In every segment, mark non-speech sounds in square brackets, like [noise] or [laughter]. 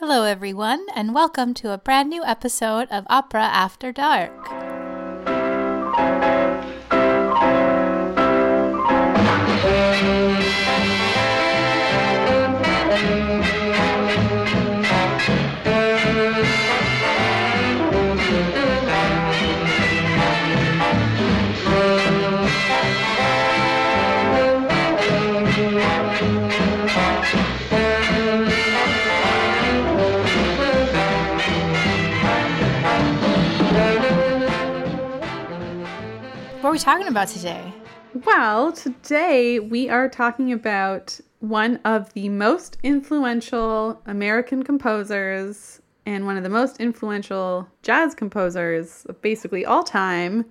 Hello, everyone, and welcome to a brand new episode of Opera After Dark. We talking about today? Well, today we are talking about one of the most influential American composers and one of the most influential jazz composers of basically all time,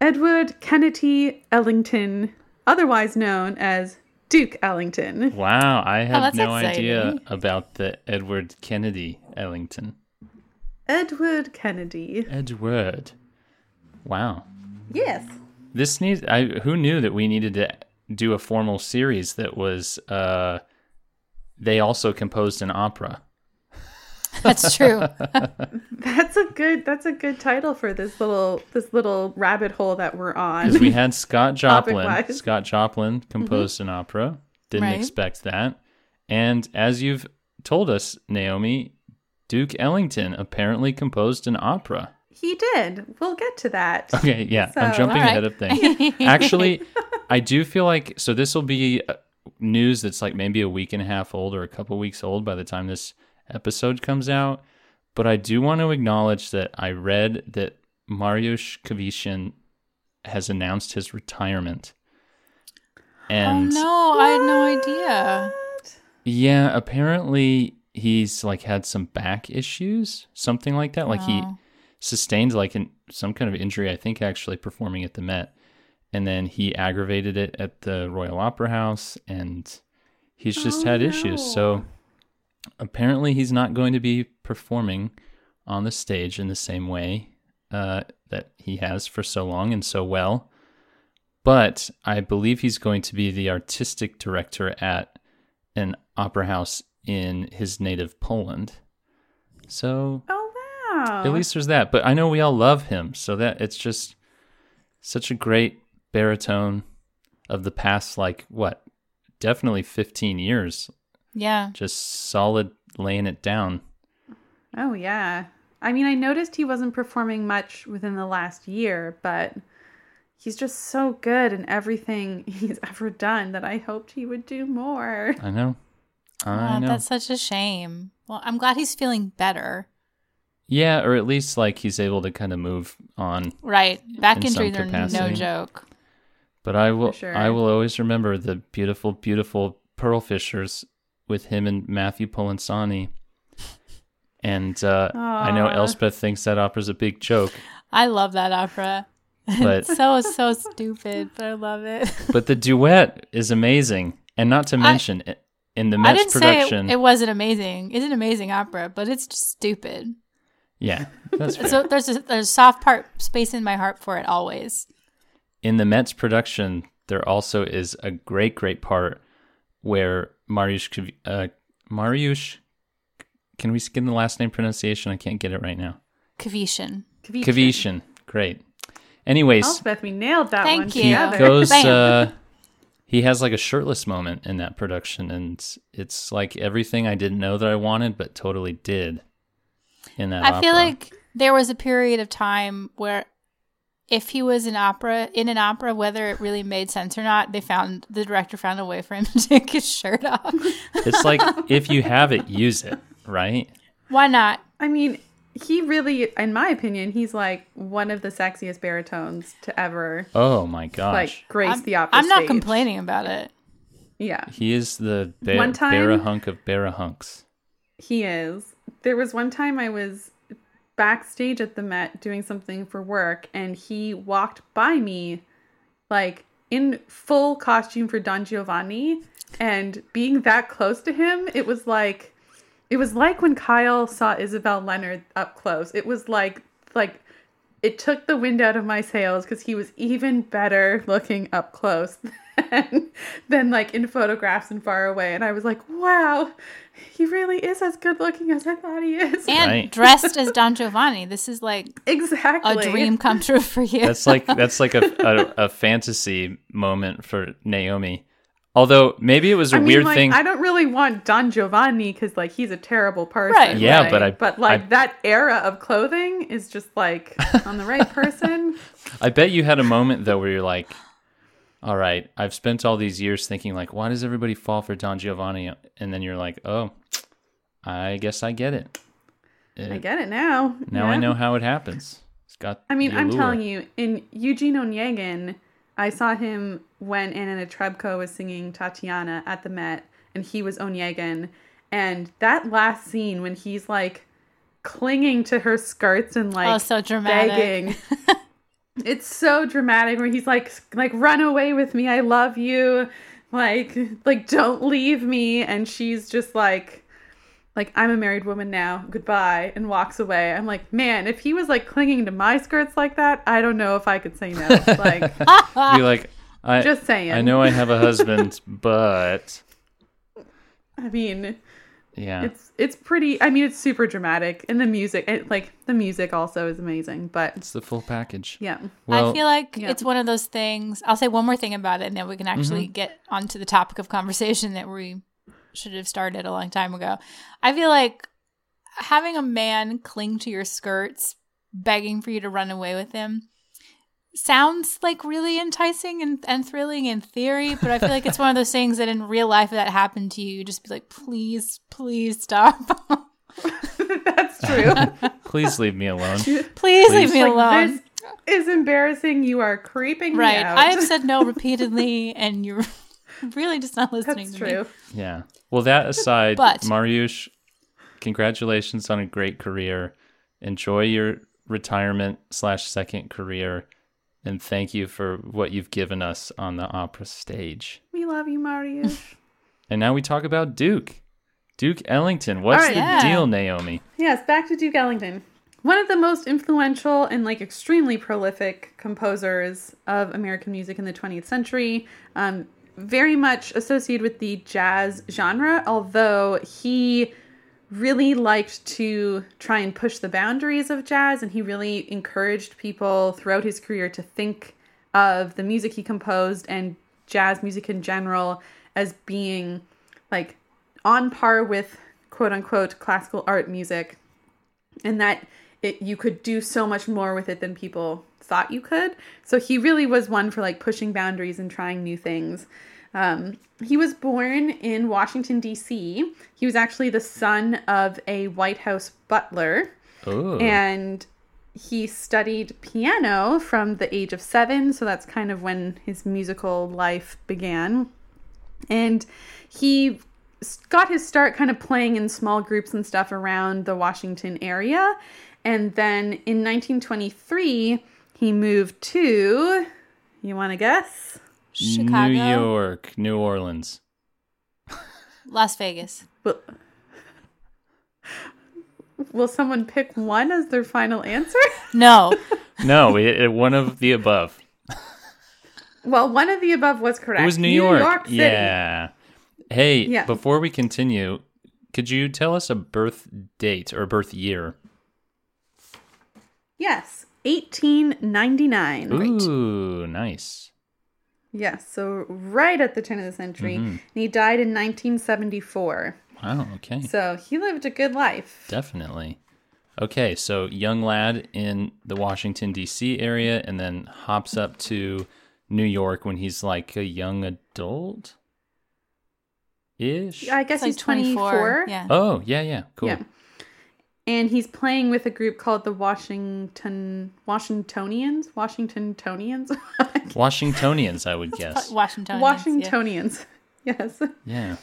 Edward Kennedy Ellington, otherwise known as Duke Ellington. Wow, I oh, had that's no idea about the Edward Kennedy Ellington. Edward Kennedy. Edward. Wow. Yes. This needs I who knew that we needed to do a formal series that was uh they also composed an opera. [laughs] That's true. [laughs] That's a good that's a good title for this little this little rabbit hole that we're on. Because we had Scott [laughs] Joplin. Scott Joplin composed an opera. Didn't Right. expect that. And as you've told us, Naomi, Duke Ellington apparently composed an opera. He did. We'll get to that. Okay, yeah, I'm jumping All right. ahead of things. Actually, I do feel like so this will be uh, news that's like maybe a week and a half old or a couple weeks old by the time this episode comes out. But I do want to acknowledge that I read that Mariusz Kwiecień has announced his retirement. oh And no, I had no idea. yeah, apparently he's like had some back issues, something like that. Like he Oh. Sustained like an, some kind of injury, I think actually performing at the Met. And then he aggravated it at the Royal Opera House and he's just Oh, had issues. So apparently he's not going to be performing on the stage in the same way uh, that he has for so long and so well. But I believe he's going to be the artistic director at an opera house in his native Poland. So Oh wow. at least there's that. But I know we all love him, so that it's just such a great baritone of the past, like what, definitely 15 years, Yeah. just solid laying it down. Oh yeah. I mean, I noticed he wasn't performing much within the last year, but he's just so good in everything [laughs] he's ever done that I hoped he would do more. I know, I Oh, know. that's such a shame. Well, I'm glad he's feeling better. Yeah, or at least like he's able to kind of move on. Right. Back In some injuries are no joke. But I will, sure. I will always remember the beautiful, beautiful Pearl Fishers with him and Matthew Polenzani. And uh, I know Elspeth thinks that opera's a big joke, I love that opera. but [laughs] so so stupid, but I love it. but the duet is amazing, and not to mention i in the I Mets didn't say production. it, it wasn't amazing. It's an amazing opera, but it's just stupid. Yeah, that's fair. So there's a, there's a soft part space in my heart for it always. in the Mets production, there also is a great, great part where Mariusz, Kav- uh, Mariusz, can we get the last name pronunciation? I can't get it right now. Kwiecień. Kwiecień, great. Anyways, Elspeth, we nailed that Thank one you. he goes. Uh, he has like a shirtless moment in that production, and it's like everything I didn't know that I wanted, but totally did. In that, I feel like there was a period of time where if he was an opera in an opera, whether it really made sense or not, they found the director found a way for him [laughs] to take his shirt off. it's like if you have it, use it, right? Why not? I mean, he really, in my opinion, he's like one of the sexiest baritones to ever Oh my gosh, like grace I'm, the opera I'm not stage. complaining about it. Yeah, he is the ba- One time- Barahunk of Barahunks. he is. There was one time I was backstage at the Met doing something for work, and he walked by me, like in full costume for Don Giovanni, and being that close to him, it was like, it was like when Kyle saw Isabel Leonard up close. It was like, like it took the wind out of my sails because he was even better looking up close [laughs] than, than like in photographs and far away. And I was like, wow, he really is as good looking as I thought he is. And Right. dressed as Don Giovanni. This is like exactly. a dream come true for you. That's like that's like a, [laughs] a a fantasy moment for Naomi. Although maybe it was a I mean, weird like, thing. I don't really want Don Giovanni because, like, he's a terrible person. Right. Yeah, but I- but like I- that era of clothing is just like on the right person. [laughs] [laughs] I bet you had a moment though where you're like, "All right, I've spent all these years thinking like, why does everybody fall for Don Giovanni?" And then you're like, "Oh, I guess I get it. Uh, I get it now. Now I know how it happens." It's got. I mean, I'm telling you, in Eugene Onegin, I saw him when Anna Netrebko was singing Tatiana at the Met, and he was Onegin. And that last scene when he's like clinging to her skirts and like Oh, so dramatic. begging. [laughs] it's so dramatic where he's like like run away with me. I love you. Like like don't leave me and she's just like like I'm a married woman now. Goodbye and walks away. I'm like, "Man, if he was like clinging to my skirts like that, I don't know if I could say no." [laughs] Like You're like, I just saying. I know I have a husband, [laughs] but I mean, yeah, it's it's pretty I mean, it's super dramatic and the music it, like the music also is amazing, but it's the full package. yeah. Well, I feel like yeah. it's one of those things. I'll say one more thing about it, and then we can actually Mm-hmm. get onto the topic of conversation that we should have started a long time ago. I feel like having a man cling to your skirts, begging for you to run away with him, sounds like really enticing and, and thrilling in theory, but I feel like it's one of those [laughs] things that in real life, if that happened to you, you just be like, please, please stop. [laughs] That's [laughs] true. please leave me alone. please, Please. leave me Like, alone. This is embarrassing. You are creeping Right. me out. I have said no repeatedly, and you're really just not listening That's to me. true. Yeah. Well, that aside, But- Mariusz, congratulations on a great career. Enjoy your retirement slash second career, and thank you for what you've given us on the opera stage. We love you, Mario. [laughs] And now we talk about Duke. Duke Ellington. What's right. the Yeah. deal, Naomi? yes, back to Duke Ellington. One of the most influential and like extremely prolific composers of American music in the 20th century. Um, very much associated with the jazz genre, although he really liked to try and push the boundaries of jazz and he really encouraged people throughout his career to think of the music he composed and jazz music in general as being like on par with quote unquote classical art music and that it you could do so much more with it than people thought you could. So he really was one for like pushing boundaries and trying new things. Um, he was born in Washington D.C. He was actually the son of a White House butler, Oh, and he studied piano from the age of seven. So that's kind of when his musical life began. And he got his start kind of playing in small groups and stuff around the Washington area. And then in 1923, he moved to, you want to guess? Chicago, New York, New Orleans. Las Vegas. Will, will someone pick one as their final answer? No, No, it, it- uh, one of the above. well, one of the above was correct. It was New, York. City. Yeah. Hey, Yeah. before we continue, could you tell us a birth date or birth year? Yes, 1899. Ooh, nice. Yes, so right at the turn of the century. Mm-hmm. And he died in 1974. Wow, okay. So he lived a good life. Definitely. Okay, so young lad in the Washington D.C. area, and then hops up to New York when he's like a young adult, ish. I guess like he's 24. Yeah. Oh, yeah, yeah, cool. Yeah. And he's playing with a group called the Washington Washingtonians, Washingtonians, [laughs] Washingtonians, I would guess. Washington. Washingtonians. Yes. Yeah.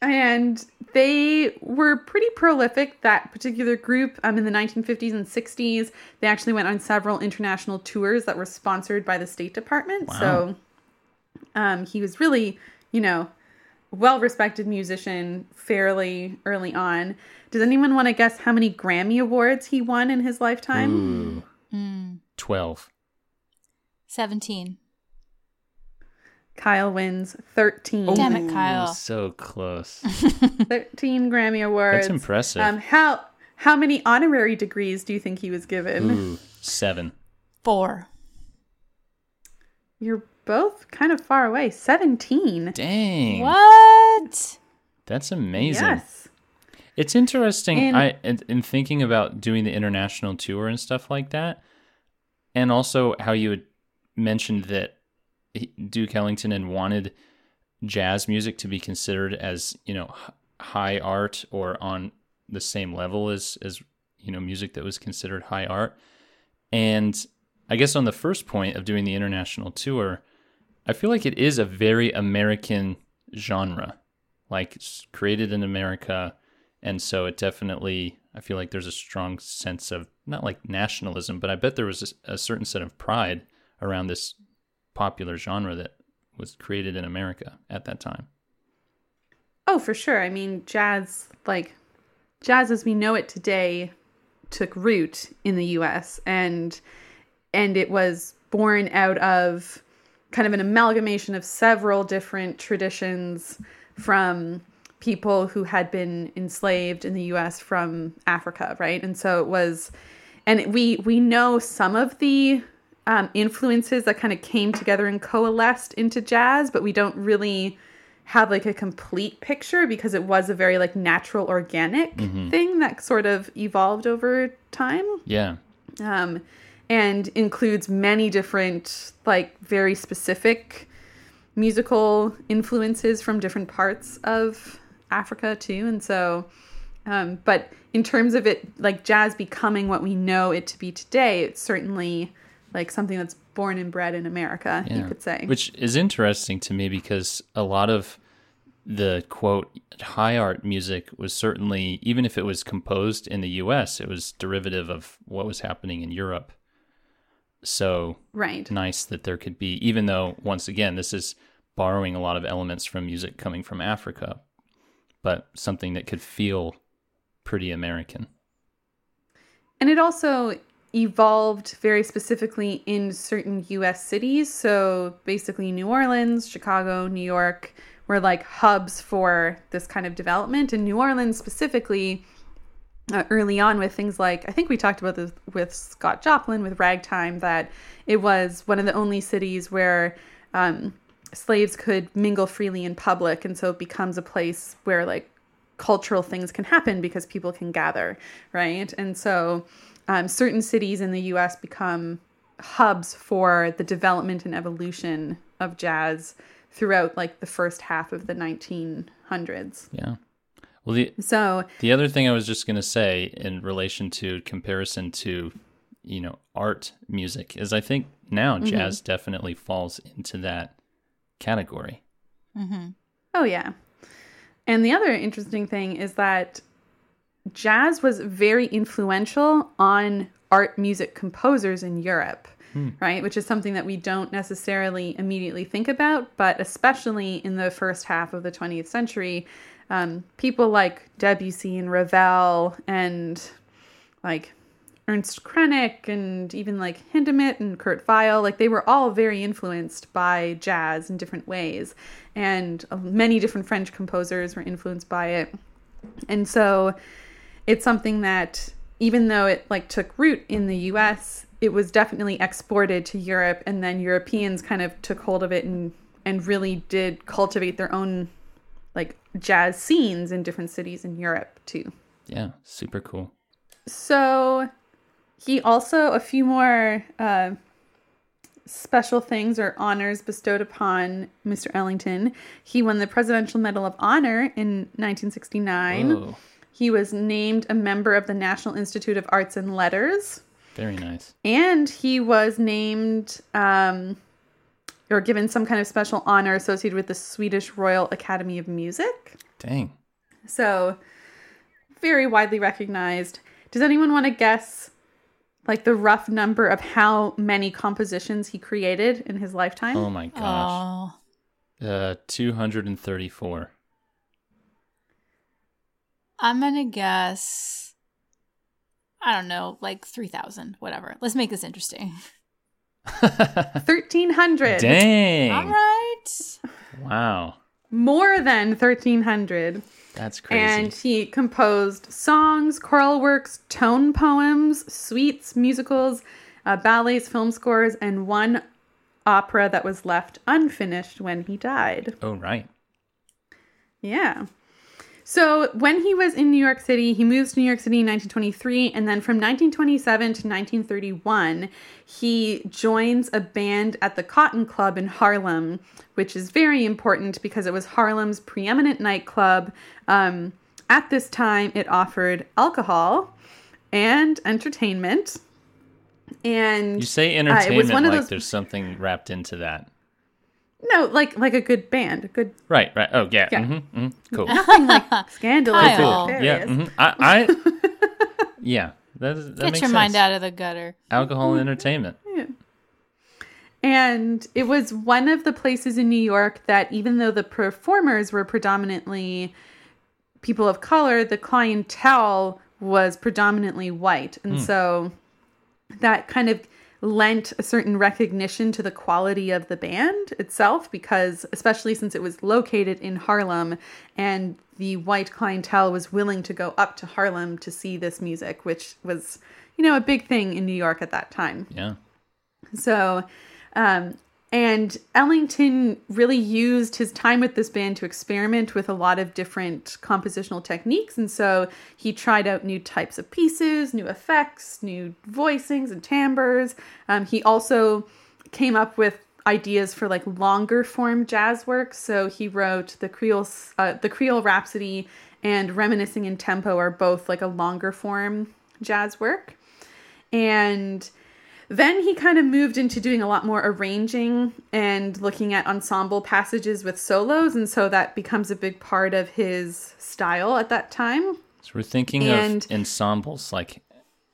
And they were pretty prolific, that particular group, um, in the 1950s and 60s. They actually went on several international tours that were sponsored by the State Department. So um, he was really, you know, well respected musician fairly early on. Does anyone want to guess how many Grammy Awards he won in his lifetime? Ooh. 12. 17. Kyle wins 13. Damn it, Kyle. So close. [laughs] 13 Grammy Awards. That's impressive. Um, how how many honorary degrees do you think he was given? Ooh, seven. Four. You're both kind of far away. 17. Dang. What? That's amazing. Yes. It's interesting. And- I in, in thinking about doing the international tour and stuff like that, and also how you had mentioned that Duke Ellington wanted jazz music to be considered as you know high art or on the same level as as you know music that was considered high art. And I guess on the first point of doing the international tour, I feel like it is a very American genre, like it's created in America, and so it definitely I feel like there's a strong sense of not like nationalism, but I bet there was a, a certain set of pride around this popular genre that was created in America at that time. Oh, for sure. I mean, jazz, like, jazz as we know it today took root in the US and and it was born out of kind of an amalgamation of several different traditions from people who had been enslaved in the US from Africa, right? And so it was and we we know some of the um, influences that kind of came together and coalesced into jazz, but we don't really have like a complete picture because it was a very like natural organic thing that sort of evolved over time Yeah. um, and includes many different like very specific musical influences from different parts of africa too and so um, but in terms of it like jazz becoming what we know it to be today it's certainly like something that's born and bred in america you could say. Which is interesting to me because a lot of the quote high art music was certainly, even if it was composed in the US, it was derivative of what was happening in Europe. So right. nice that there could be, even though, once again, this is borrowing a lot of elements from music coming from Africa, but something that could feel pretty American. And it also evolved very specifically in certain US cities. So basically, New Orleans, Chicago, New York were like hubs for this kind of development. And New Orleans specifically, uh, early on with things like, I think we talked about this with Scott Joplin with Ragtime, that it was one of the only cities where. Um, slaves could mingle freely in public and so it becomes a place where like cultural things can happen because people can gather right? And so um, certain cities in the us become hubs for the development and evolution of jazz throughout like the first half of the 1900s Yeah. Well, the, so The other thing I was just going to say in relation to comparison to, you know, art music is I think now jazz definitely falls into that category. Mm-hmm. Oh, yeah. And the other interesting thing is that jazz was very influential on art music composers in Europe, right? Which is something that we don't necessarily immediately think about, but especially in the first half of the 20th century, um, people like Debussy and Ravel and like Ernst Krenek and even like Hindemith and Kurt Weill, like they were all very influenced by jazz in different ways. And uh, many different French composers were influenced by it. And so it's something that even though it like took root in the US, it was definitely exported to Europe and then Europeans kind of took hold of it and and really did cultivate their own like jazz scenes in different cities in Europe too. Yeah, super cool. So he also a few more uh, special things or honors bestowed upon Mr. Ellington. He won the Presidential Medal of Honor in 1969. Oh, He was named a member of the National Institute of Arts and Letters, very nice. and he was named um, or given some kind of special honor associated with the Swedish Royal Academy of Music. Dang. So, very widely recognized. Does anyone want to guess like the rough number of how many compositions he created in his lifetime? Oh my gosh. Oh, Uh, 234. I'm gonna guess. I don't know, like 3,000, whatever. Let's make this interesting. [laughs] 1300. Dang. All right. Wow. More than 1300. That's crazy. And he composed songs, choral works, tone poems, suites, musicals, uh, ballets, film scores, and one opera that was left unfinished when he died. oh, right. Yeah. So when he was in New York City, he moves to New York City in 1923, and then from 1927 to 1931, he joins a band at the Cotton Club in Harlem, which is very important because it was Harlem's preeminent nightclub. Um, at this time, it offered alcohol and entertainment. And You say uh, it entertainment was one of like those there's something wrapped into that. No, like like a good band, a good Right, right. Oh, yeah. Yeah. hmm hmm Cool. [laughs] nothing like [laughs] scandalous or Kyle. nefarious. yeah. hmm I, I, [laughs] yeah. That, is- that Get makes your mind out of the gutter. Alcohol and entertainment. And it was one of the places in New York that, even though the performers were predominantly people of color, the clientele was predominantly white. And so that kind of lent a certain recognition to the quality of the band itself, because especially since it was located in Harlem and the white clientele was willing to go up to Harlem to see this music, which was, you know, a big thing in New York at that time. Yeah. So, um, and Ellington really used his time with this band to experiment with a lot of different compositional techniques. And so he tried out new types of pieces, new effects, new voicings and timbres. Um, he also came up with ideas for like longer form jazz work. So he wrote the Creole, uh, the Creole Rhapsody and Reminiscing in Tempo are both like a longer form jazz work. And then he kind of moved into doing a lot more arranging and looking at ensemble passages with solos. And so that becomes a big part of his style at that time. So we're thinking And- of ensembles, like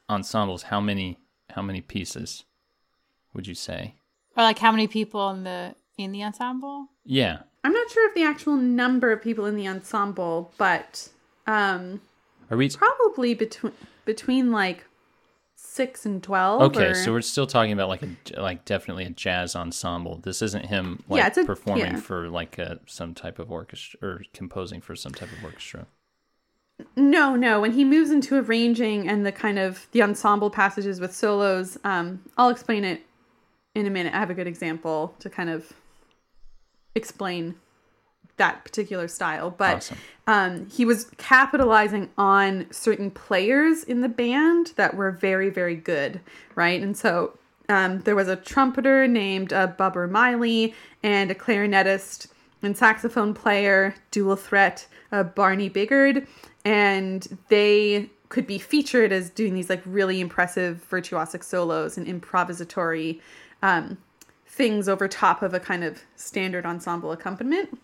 ensembles. How many? How many pieces would you say? Or like how many people in the in the ensemble? Yeah. I'm not sure of the actual number of people in the ensemble, but um, Are we? probably between between like six and twelve. Okay, or- so we're still talking about like a like definitely a jazz ensemble. This isn't him like Yeah, a- performing yeah. for like a, some type of orchestra or composing for some type of orchestra. No, no. When he moves into arranging and the kind of the ensemble passages with solos, um, I'll explain it in a minute. I have a good example to kind of explain that particular style. But Awesome. um, he was capitalizing on certain players in the band that were very, very good, right? And so um, there was a trumpeter named uh, Bubber Miley and a clarinetist and saxophone player, dual threat, uh, Barney Bigard, and they could be featured as doing these like really impressive virtuosic solos and improvisatory um, things over top of a kind of standard ensemble accompaniment.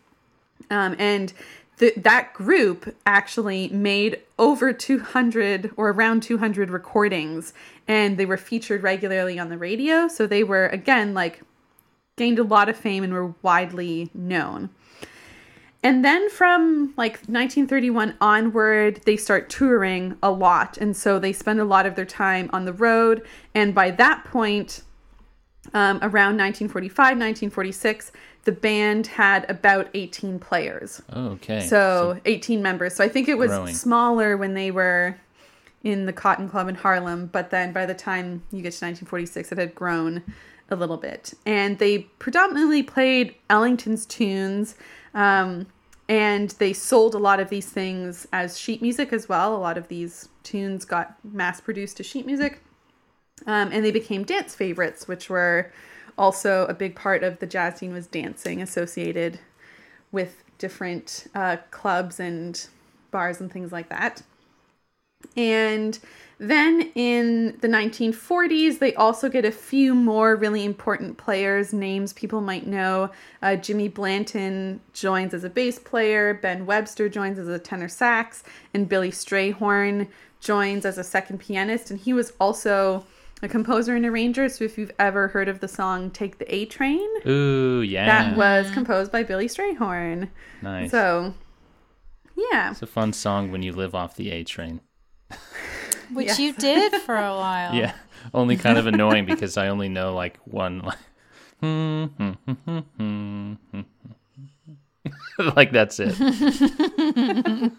Um, and th- that group actually made over 200 or around 200 recordings and they were featured regularly on the radio. So they were, again, like gained a lot of fame and were widely known. And then from like 1931 onward, they start touring a lot. And so they spend a lot of their time on the road. And by that point, um, around 1945, 1946, the band had about 18 players. Oh, okay. So 18 members. So I think it was Growing. smaller when they were in the Cotton Club in Harlem, but then by the time you get to 1946, it had grown a little bit. And they predominantly played Ellington's tunes, um, and they sold a lot of these things as sheet music as well. A lot of these tunes got mass produced to sheet music. Um, and they became dance favorites, which were also a big part of the jazz scene was dancing associated with different uh, clubs and bars and things like that. And then in the 1940s, they also get a few more really important players, names people might know. Uh, Jimmy Blanton joins as a bass player, Ben Webster joins as a tenor sax, and Billy Strayhorn joins as a second pianist. And he was also a composer and arranger. So if you've ever heard of the song Take the A Train, Ooh, yeah. that was composed by Billy Strayhorn. nice. So, yeah. it's a fun song when you live off the A train. [laughs] Which Yes. you did for a while. Yeah, only kind of annoying because I only know like one. Like, hmm, hmm, hmm, like that's it. [laughs]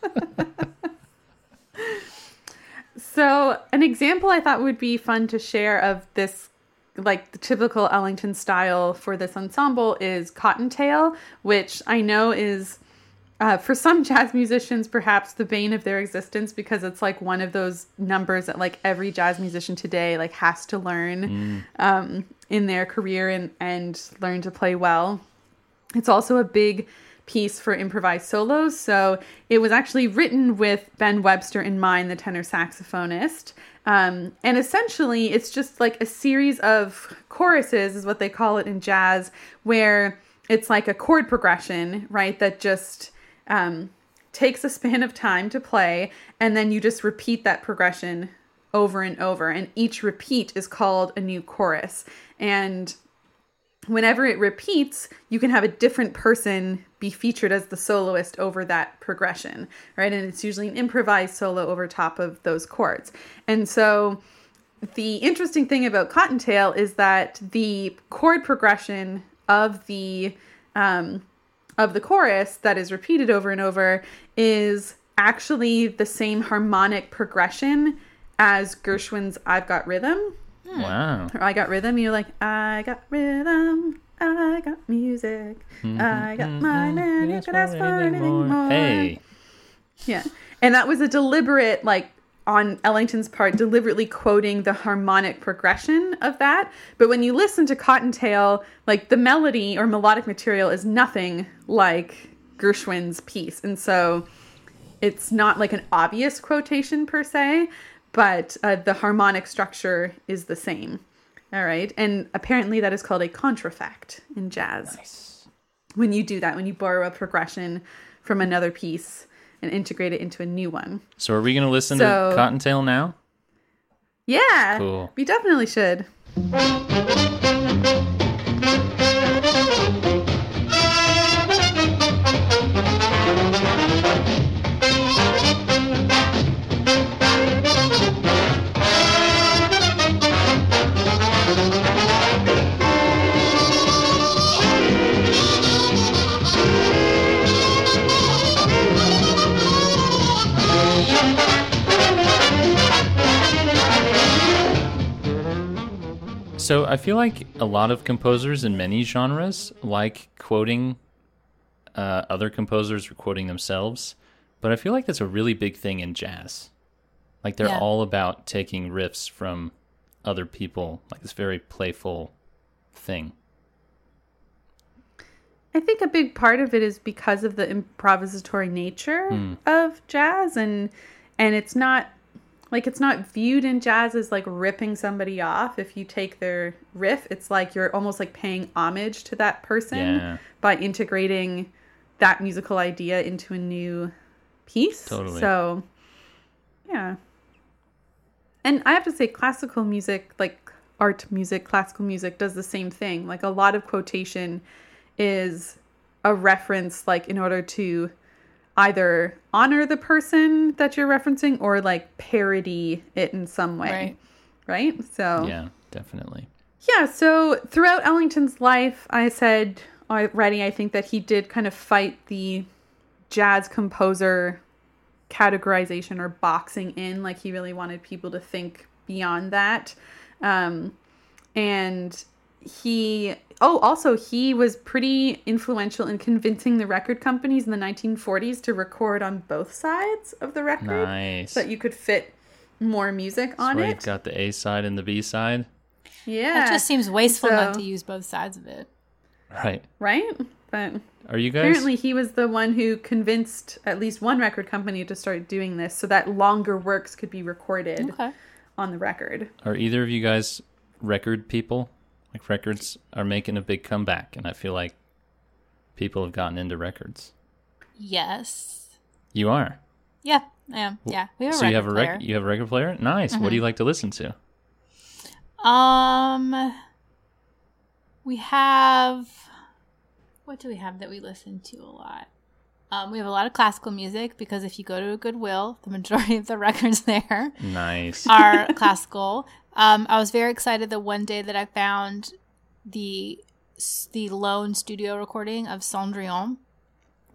So, an example I thought would be fun to share of this, like the typical Ellington style for this ensemble, is Cottontail, which I know is, uh, for some [laughs] jazz musicians, perhaps the bane of their existence because it's like one of those numbers that like every jazz musician today like has to learn um, in their career and and learn to play well. It's also a big piece for improvised solos. So it was actually written with Ben Webster in mind, the tenor saxophonist. Um, and essentially, it's just like a series of choruses, is what they call it in jazz, where it's like a chord progression, right? That just um, takes a span of time to play, and then you just repeat that progression over and over. And each repeat is called a new chorus. And whenever it repeats, you can have a different person be featured as the soloist over that progression, right? And it's usually an improvised solo over top of those chords. And so the interesting thing about Cottontail is that the chord progression of the um, of the chorus that is repeated over and over is actually the same harmonic progression as Gershwin's "I've Got Rhythm." Wow. or I got rhythm, you're like, I got rhythm, I got music, I got my man, you could ask for anything more. Hey, Yeah. And that was a deliberate, like, on Ellington's part, deliberately quoting the harmonic progression of that. But when you listen to Cottontail, like, the melody or melodic material is nothing like Gershwin's piece. And so it's not like an obvious quotation per se, but uh, the harmonic structure is the same. All right. And apparently that is called a contrafact in jazz. When you do that, when you borrow a progression from another piece and integrate it into a new one. so are we gonna listen So- to Cottontail now? Yeah. Cool. We definitely should. So I feel like a lot of composers in many genres like quoting uh, other composers or quoting themselves, but I feel like that's a really big thing in jazz. Like they're Yeah. all about taking riffs from other people, like this very playful thing. I think a big part of it is because of the improvisatory nature of jazz and and it's not like it's not viewed in jazz as like ripping somebody off if you take their riff it's like you're almost like paying homage to that person Yeah. by integrating that musical idea into a new piece Totally. so yeah and i have to say classical music like art music classical music does the same thing like a lot of quotation is a reference like in order to either honor the person that you're referencing or like parody it in some way Right. right, so Yeah, definitely. yeah, so throughout Ellington's life, I said already, I think that he did kind of fight the jazz composer categorization or boxing in. Like he really wanted people to think beyond that. Um, and he, oh, also, he was pretty influential in convincing the record companies in the 1940s to record on both sides of the record Nice. so that you could fit more music So on where it. you've got the A side and the B side. yeah. It just seems wasteful not to use both sides of it. Right. right? But Are you guys apparently he was the one who convinced at least one record company to start doing this so that longer works could be recorded Okay. on the record. are either of you guys record people? Like records are making a big comeback and I feel like people have gotten into records. Yes. You are. Yeah, I am. Yeah. We have a so record you have a player. rec- you have a record player? Nice. What do you like to listen to? Um, we have. What do we have that we listen to a lot? Um, we have a lot of classical music because if you go to a Goodwill, the majority of the [laughs] records there Nice. are classical. Um, I was very excited the one day that I found the the lone studio recording of Cendrillon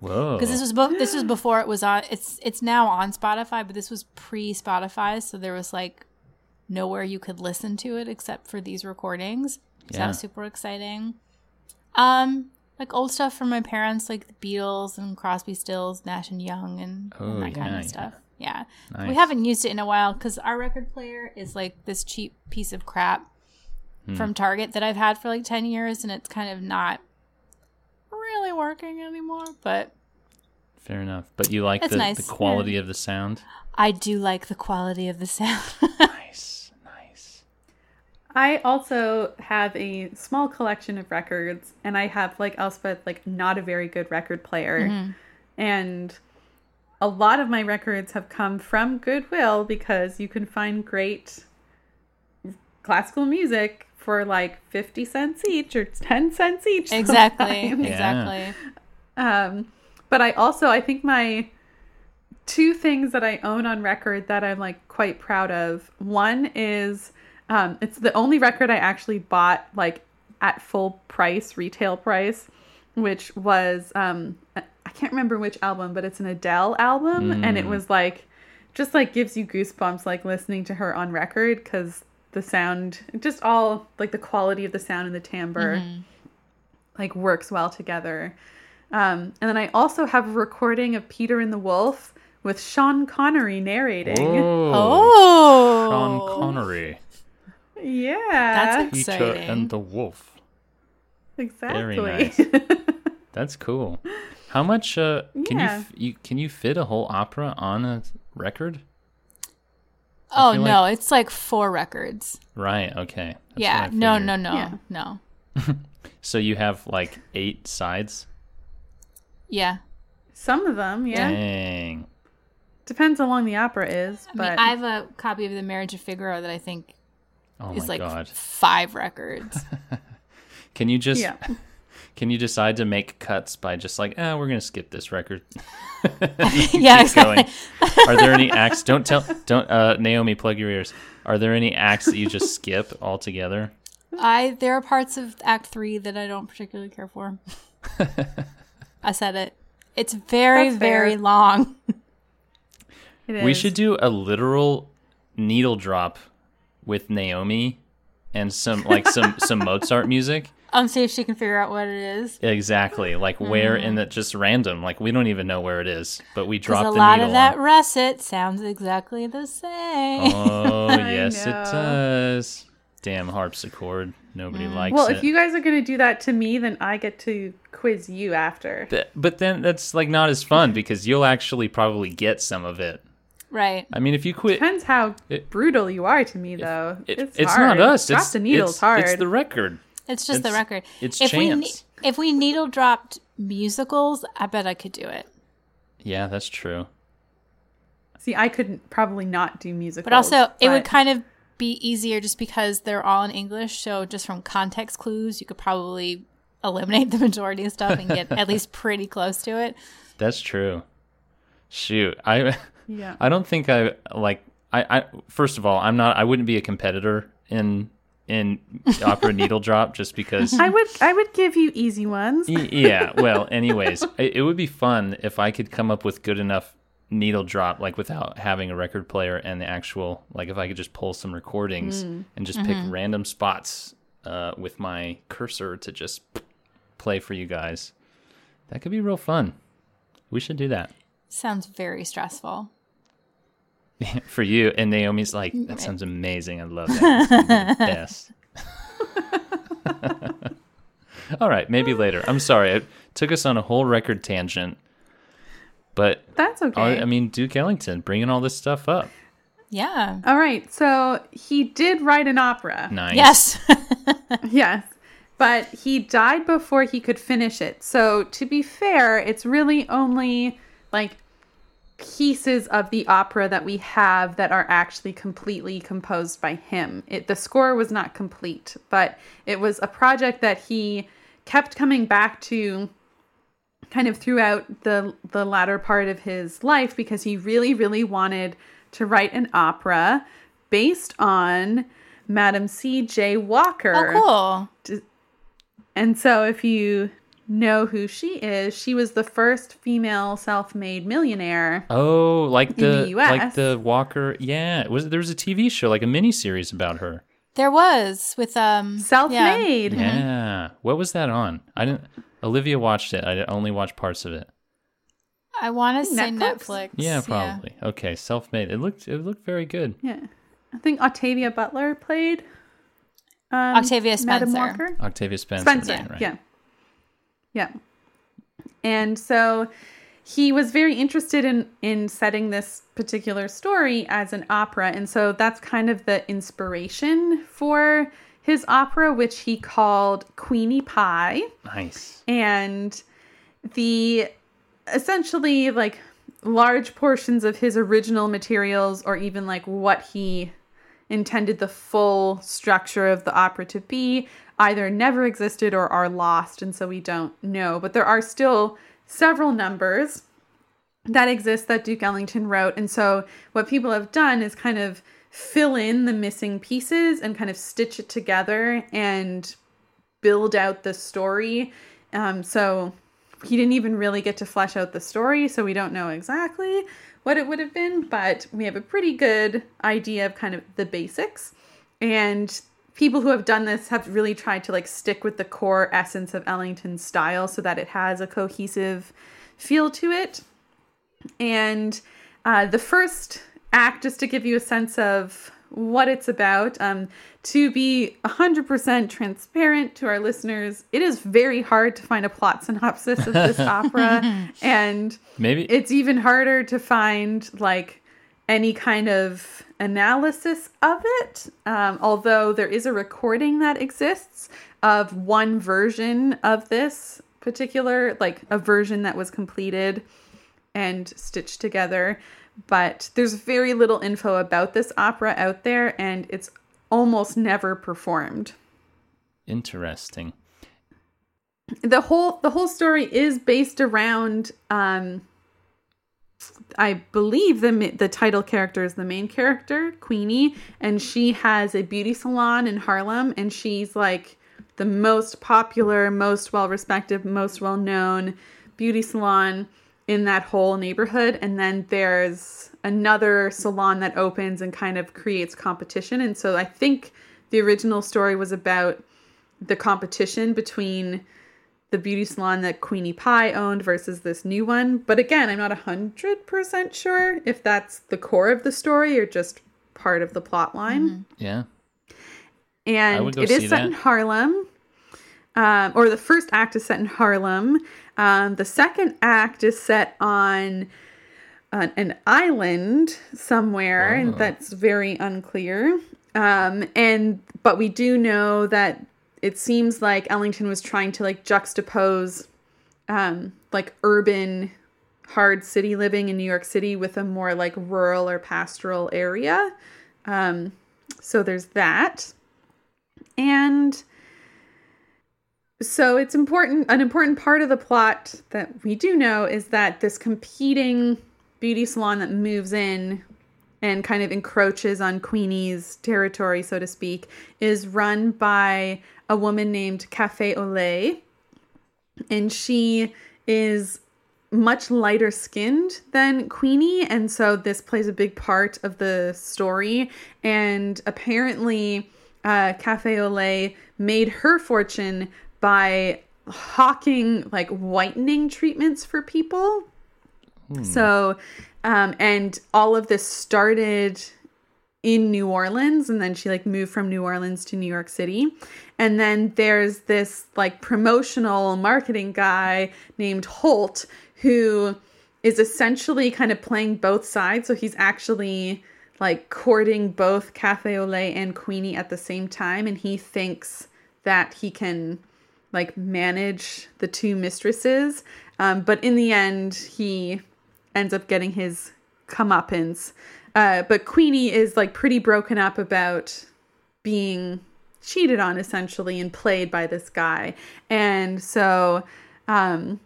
Whoa. because this was this was before it was on. It's it's now on Spotify, but this was pre Spotify, so there was like nowhere you could listen to it except for these recordings. So that Yeah. was super exciting. Um, like old stuff from my parents, like the Beatles and Crosby, Stills, Nash and Young, and, Oh, and that kind yeah, of stuff. Yeah, we haven't used it in a while because our record player is like this cheap piece of crap Hmm. from Target that I've had for like ten years, and it's kind of not really working anymore. But Fair enough. But you like the, nice, the quality of the sound? I do like the quality of the sound. [laughs] nice. Nice. I also have a small collection of records, and I have, like Elspeth, like not a very good record player. And a lot of my records have come from Goodwill because you can find great classical music for like 50 cents each or 10 cents each. [laughs] exactly, sometimes. exactly. Um, but I also I think my two things that I own on record that I'm like quite proud of. One is um, it's the only record I actually bought like at full price, retail price, which was um, I can't remember which album, but it's an Adele album, and it was like just like gives you goosebumps like listening to her on record because the sound just all like the quality of the sound and the timbre like works well together. Um, and then I also have a recording of Peter and the Wolf with Sean Connery narrating. Oh. Sean Oh, Connery. Yeah, That's Peter Exciting. and the Wolf. exactly. Very nice. [laughs] That's cool. How much uh can you, f- you can you fit a whole opera on a record? oh feel no, it's like four records. Right, okay. That's yeah, no, no, no, Yeah. no. [laughs] So you have like 8 sides? Yeah, Some of them, yeah. Dang. Depends how long the opera is, I but mean, I have a copy of The Marriage of Figaro that I think Oh is my like god. five records. [laughs] Can you just yeah. [laughs] can you decide to make cuts by just like, "Ah, we're going to skip this record." [laughs] yeah, Keep going. exactly. Are there any acts? Don't tell. Don't uh, Naomi plug your ears. Are there any acts that you just skip altogether? I there are parts of Act Three that I don't particularly care for. I said it. It's very, very long. It We should do a literal needle drop with Naomi and some like some [laughs] some Mozart music. Um, see if she can figure out what it is. Exactly, like where in that just random, like we don't even know where it is, but we Because drop a the lot of that on. recit sounds exactly the same. Oh [laughs] I yes, it does. Damn harpsichord, nobody likes it. Well, it. if you guys are going to do that to me, then I get to quiz you after. Th- but then that's like not as fun because you'll actually probably get some of it. Right. I mean, if you quit, Depends how It- brutal you are to me, though. it- it's it's hard. not us. Drop it's the needles it's, hard. It's the record. It's just the record. it's if we if we needle dropped musicals, I bet I could do it. Yeah, that's true. See, I couldn't probably not do musicals. But also, it would kind of be easier just because they're all in English. So just from context clues, you could probably eliminate the majority of stuff and get at [laughs] least pretty close to it. That's true. Shoot, I [laughs] Yeah. I don't think I like. I, I first of all, I'm not. I wouldn't be a competitor in in [laughs] opera needle drop just because. I would I would give you easy ones. Yeah. [laughs] Well, anyways, it, it would be fun if I could come up with good enough needle drop, like without having a record player and the actual, like if I could just pull some recordings and just pick random spots uh, with my cursor to just play for you guys. That could be real fun. We should do that Sounds very stressful. [laughs] for you. And Naomi's like, that sounds amazing. I love [laughs] that. It's gonna be the best. [laughs] All right, maybe later. I'm sorry. It took us on a whole record tangent. But That's okay. I I mean, Duke Ellington bringing all this stuff up. Yeah. All right. So he did write an opera. Nice. Yes. Yes. But he died before he could finish it. So to be fair, it's really only like pieces of the opera that we have that are actually completely composed by him. It the score was not complete, but it was a project that he kept coming back to kind of throughout the the latter part of his life because he really really wanted to write an opera based on Madam C. J. Walker. Oh, cool. And so if you know who she is, she was the first female self-made millionaire. Oh, like In the, the US. like the Walker. Yeah, was there was a TV show like a mini series about her. There was with um. Self-made. Yeah, what was that on? I didn't. Olivia watched it. I only watched parts of it. I want to say Netflix? Netflix. Yeah, probably. Okay, self-made. It looked it looked very good. Yeah. I think Octavia Butler played um, Octavia Madam Spencer. Walker. Octavia Spencer. Spencer. right. Yeah. Yeah. And so he was very interested in in setting this particular story as an opera and so that's kind of the inspiration for his opera which he called Queenie Pie Nice. and the essentially like large portions of his original materials or even like what he intended the full structure of the opera to be either never existed or are lost and so we don't know but there are still several numbers that exist that Duke Ellington wrote and so what people have done is kind of fill in the missing pieces and kind of stitch it together and build out the story um, so he didn't even really get to flesh out the story, so we don't know exactly what it would have been, but we have a pretty good idea of kind of the basics. And people who have done this have really tried to like stick with the core essence of Ellington's style so that it has a cohesive feel to it. And uh, the first act, just to give you a sense of what it's about, um, to be 100% transparent to our listeners, it is very hard to find a plot synopsis of this [laughs] opera. [laughs] And Maybe it's even harder to find like any kind of analysis of it. Um, although there is a recording that exists of one version of this particular, like a version that was completed and stitched together. But there's very little info about this opera out there, and it's almost never performed. interesting. the whole the whole story is based around um I believe the the title character is the main character, Queenie, and she has a beauty salon in Harlem and she's like the most popular, most well-respected, most well-known beauty salon in that whole neighborhood. And then there's another salon that opens and kind of creates competition. And so I think the original story was about the competition between the beauty salon that Queenie Pie owned versus this new one. But again, I'm not 100% sure if that's the core of the story or just part of the plot line. Yeah. And it is set that. in Harlem. Um, or the first act is set in Harlem. Um, the second act is set on an, an island somewhere, Whoa. and that's very unclear. Um, and but we do know that it seems like Ellington was trying to like juxtapose um, like urban hard city living in New York City with a more like rural or pastoral area. Um, so there's that. And so it's important an important part of the plot that we do know is that this competing beauty salon that moves in and kind of encroaches on Queenie's territory, so to speak, is run by a woman named Café O'Lay. And she is much lighter skinned than Queenie. And so this plays a big part of the story. And apparently, uh, Café O'Lay made her fortune by hawking like whitening treatments for people. So, um, and all of this started in New Orleans, and then she like moved from New Orleans to New York City. And then there's this like promotional marketing guy named Holt who is essentially kind of playing both sides. So he's actually like courting both Café O'Lay and Queenie at the same time, and he thinks that he can like manage the two mistresses. Um, but in the end, he ends up getting his comeuppance. Uh, but Queenie is like pretty broken up about being cheated on essentially and played by this guy. And so um,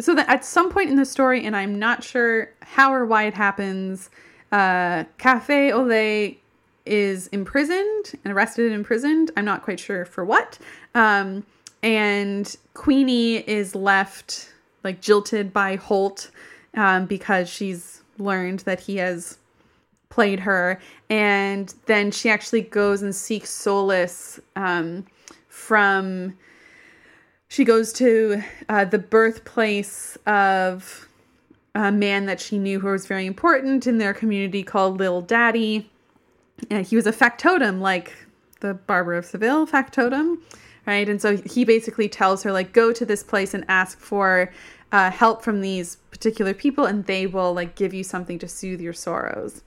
so that at some point in the story, and I'm not sure how or why it happens, uh, Café O'Lay is imprisoned and arrested and imprisoned. I'm not quite sure for what. Um, and Queenie is left like jilted by Holt um, because she's learned that he has played her. And then she actually goes and seeks solace um, from. She goes to uh, the birthplace of a man that she knew who was very important in their community called Lil Daddy. And he was a factotum, like the Barber of Seville factotum, right? And so he basically tells her, like, go to this place and ask for uh, help from these particular people, and they will, like, give you something to soothe your sorrows.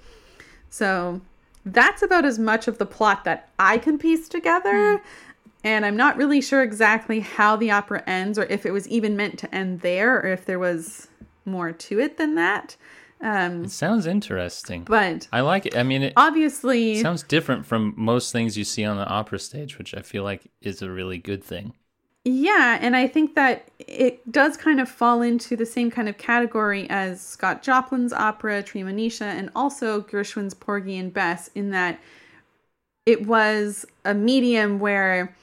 So that's about as much of the plot that I can piece together. Hmm. And I'm not really sure exactly how the opera ends, or if it was even meant to end there, or if there was more to it than that. Um, It sounds interesting. but I like it. I mean, it obviously, sounds different from most things you see on the opera stage, which I feel like is a really good thing. Yeah, and I think that it does kind of fall into the same kind of category as Scott Joplin's opera Treemonisha and also Gershwin's Porgy and Bess in that it was a medium where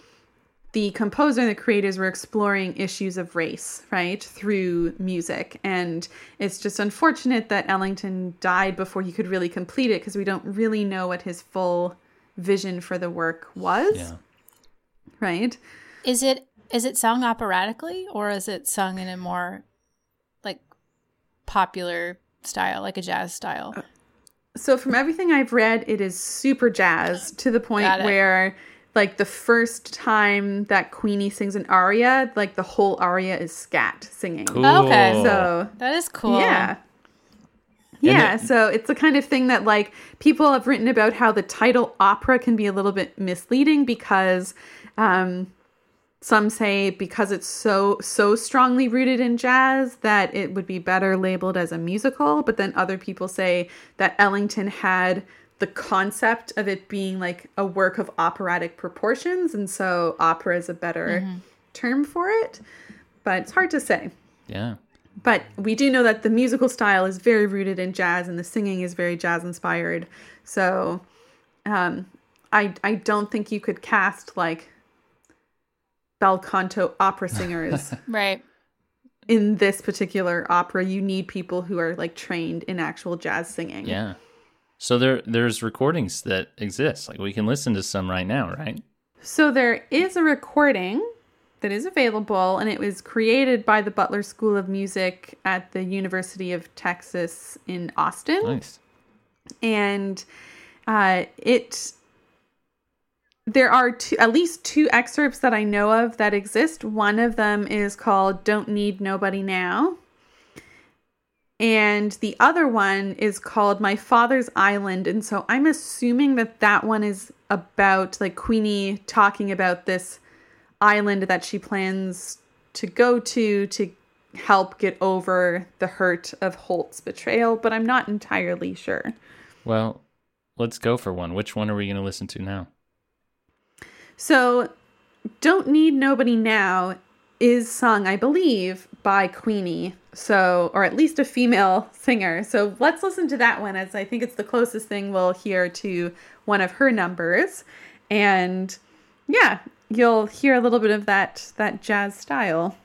the composer and the creators were exploring issues of race, right, through music. And it's just unfortunate that Ellington died before he could really complete it because we don't really know what his full vision for the work was, Yeah. right? Is it is it sung operatically or is it sung in a more like popular style, like a jazz style? So from everything I've read, it is super jazz to the point where like the first time that Queenie sings an aria, like the whole aria is scat singing. Cool. Okay. So That is cool. yeah. Yeah, it- so it's the kind of thing that like people have written about how the title opera can be a little bit misleading because um some say because it's so so strongly rooted in jazz that it would be better labeled as a musical, but then other people say that Ellington had the concept of it being like a work of operatic proportions and so opera is a better term for it, but it's hard to say. Yeah. But we do know that the musical style is very rooted in jazz and the singing is very jazz inspired. So um, I I don't think you could cast like bel canto opera singers [laughs] Right. in this particular opera. You need people who are like trained in actual jazz singing. Yeah. So there there's recordings that exist. Like we can listen to some right now, right? So there is a recording that is available, and it was created by the Butler School of Music at the University of Texas in Austin. Nice. and uh, it there are two, at least two excerpts that I know of that exist. One of them is called "Don't Need Nobody Now," and the other one is called "My Father's Island." And so I'm assuming that that one is about like Queenie talking about this island that she plans to go to to help get over the hurt of Holt's betrayal, but I'm not entirely sure. Well, let's go for one. Which one are we going to listen to now? So, Don't Need Nobody Now is sung, I believe, by Queenie. So, or at least a female [laughs] singer. So, let's listen to that one as I think it's the closest thing we'll hear to one of her numbers. And yeah, you'll hear a little bit of that that jazz style.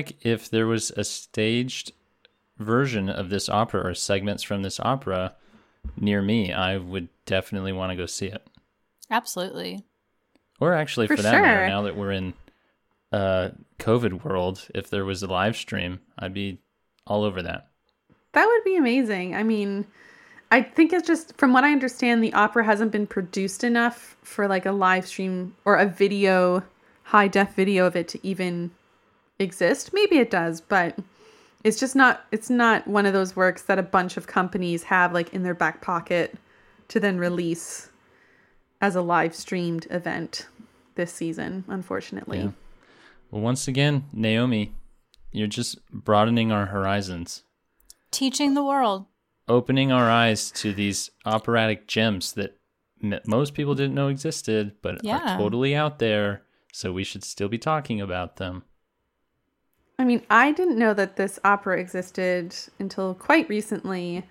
Like if there was a staged version of this opera or segments from this opera near me, I would definitely want to go see it. Absolutely. Or actually, for, For that matter, sure. now that we're in uh, COVID world, if there was a live stream, I'd be all over that. That would be amazing. I mean, I think it's just from what I understand, the opera hasn't been produced enough for like a live stream or a video, high def video of it to even exist. Maybe it does, but it's just not it's not one of those works that a bunch of companies have like in their back pocket to then release as a live streamed event this season, unfortunately. Yeah. Well, once again, Naomi, you're just broadening our horizons, Teaching the world. opening our eyes to these operatic gems that m- most people didn't know existed, but Yeah. are totally out there. So we should still be talking about them. I mean, I didn't know that this opera existed until quite recently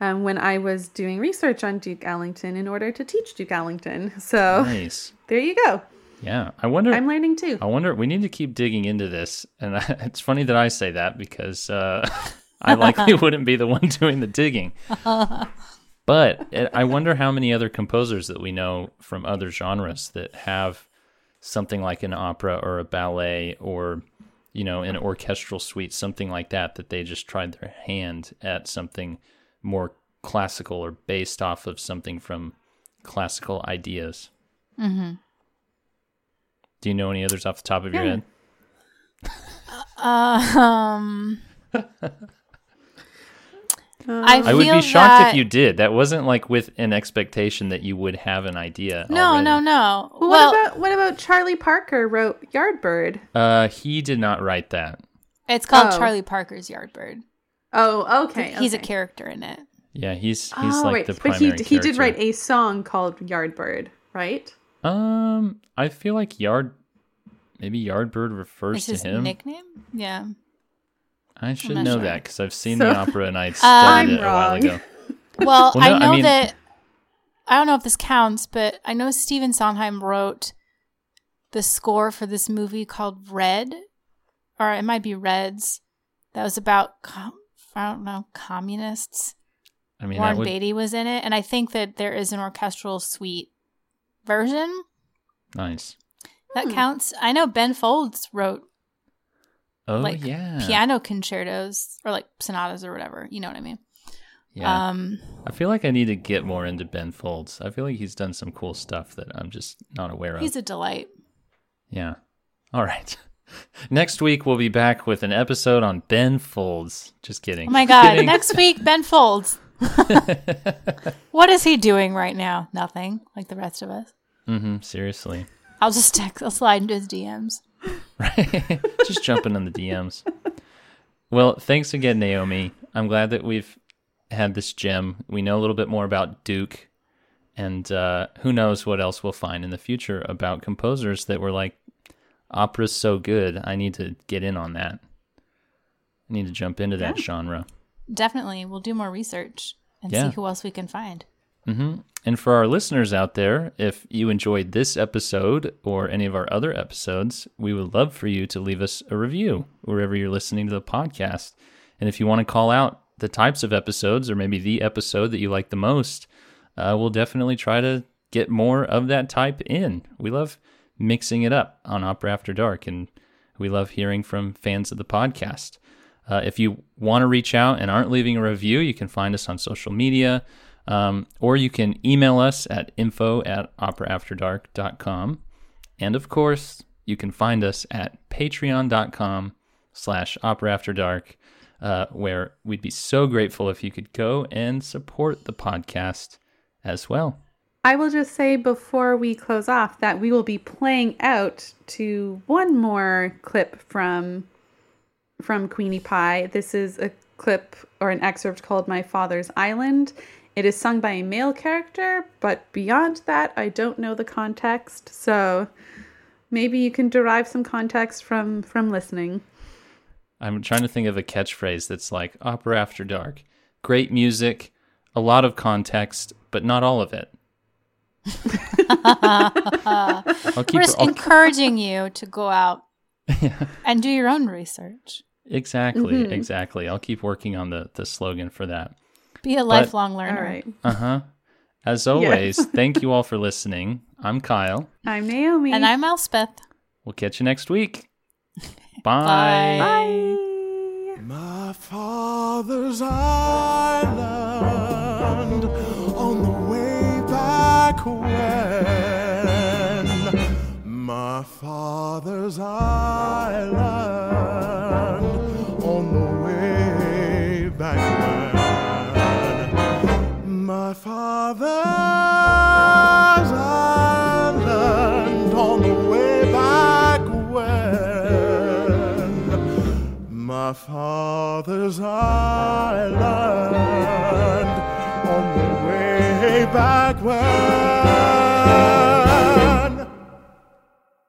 um, when I was doing research on Duke Ellington in order to teach Duke Ellington. [laughs] So Nice. there you go. Yeah. I wonder. I'm learning too. I wonder. We need to keep digging into this, and I, [laughs] it's funny that I say that because uh, [laughs] I likely wouldn't be the one doing the digging. But it, I wonder how many other composers that we know from other genres that have something like an opera or a ballet or you know an orchestral suite, something like that, that they just tried their hand at something more classical or based off of something from classical ideas. Mm-hmm. Do you know any others off the top of your head? Um, [laughs] I, I would be shocked that- if you did. That wasn't like with an expectation that you would have an idea. No, already. no, no. Well, Well, what about what about Charlie Parker wrote Yardbird? Uh, he did not write that. it's called Oh. Charlie Parker's Yardbird. Oh, okay. He's a character in it. Yeah, he's he's oh, like wait, the but he primary he did write a song called Yardbird, right? Um, I feel like Yard, maybe Yardbird refers It's to his him. nickname. Yeah. I should know sure. that because I've seen So- the opera and I [laughs] studied I'm it a while ago. [laughs] Well, Well, no, I I know mean- that. I don't know if this counts, but I know Stephen Sondheim wrote the score for this movie called Red, or it might be Reds. That was about com- I don't know communists. I mean, Warren that would Beatty was in it, and I think that there is an orchestral suite version nice. that Hmm. counts. I know Ben Folds wrote Oh like yeah, piano concertos or like sonatas or whatever. You know what I mean? yeah. Um, I feel like I need to get more into Ben Folds. I feel like he's done some cool stuff that I'm just not aware of. he's a delight. Yeah. All right. [laughs] Next week we'll be back with an episode on Ben Folds. Just kidding. Oh my god! Kidding. Next [laughs] week, Ben Folds. [laughs] what is he doing right now? Nothing, like the rest of us. mm-hmm, seriously. I'll just text. I'll slide into his DMs. Right. [laughs] just jumping on the DMs. Well, thanks again, Naomi. I'm glad that we've had this gem. We know a little bit more about Duke, and uh, who knows what else we'll find in the future about composers that were like, opera's so good, I need to get in on that. I need to jump into that genre. Definitely, we'll do more research and Yeah. see who else we can find. Hmm And for our listeners out there, if you enjoyed this episode or any of our other episodes, we would love for you to leave us a review wherever you're listening to the podcast. And if you want to call out the types of episodes or maybe the episode that you like the most, uh, we'll definitely try to get more of that type in. We love mixing it up on Opera After Dark, and we love hearing from fans of the podcast. Uh, if you want to reach out and aren't leaving a review, you can find us on social media, um, or you can email us at info at operaafterdark.com. And of course, you can find us at patreon.com slash operaafterdark, uh, where we'd be so grateful if you could go and support the podcast as well. I will just say before we close off that we will be playing out to one more clip from from Queenie Pie. This is a clip or an excerpt called My Father's Island. It is sung by a male character, but beyond that, I don't know the context. So maybe you can derive some context from from listening. I'm trying to think of a catchphrase that's like opera after dark. Great music, a lot of context, but not all of it. [laughs] I'll keep We're just I'll- encouraging you to go out [laughs] and do your own research. exactly, Mhm. exactly. I'll keep working on the the slogan for that. Be a lifelong All learner. right. Uh-huh. As [laughs] always, thank you all for listening. I'm Kyle. I'm Naomi. And I'm Elspeth. We'll catch you next week. [laughs] Bye. Bye. Bye. My father's island on the way back when. My father's island father's island on the way back when. My father's island on the way back when.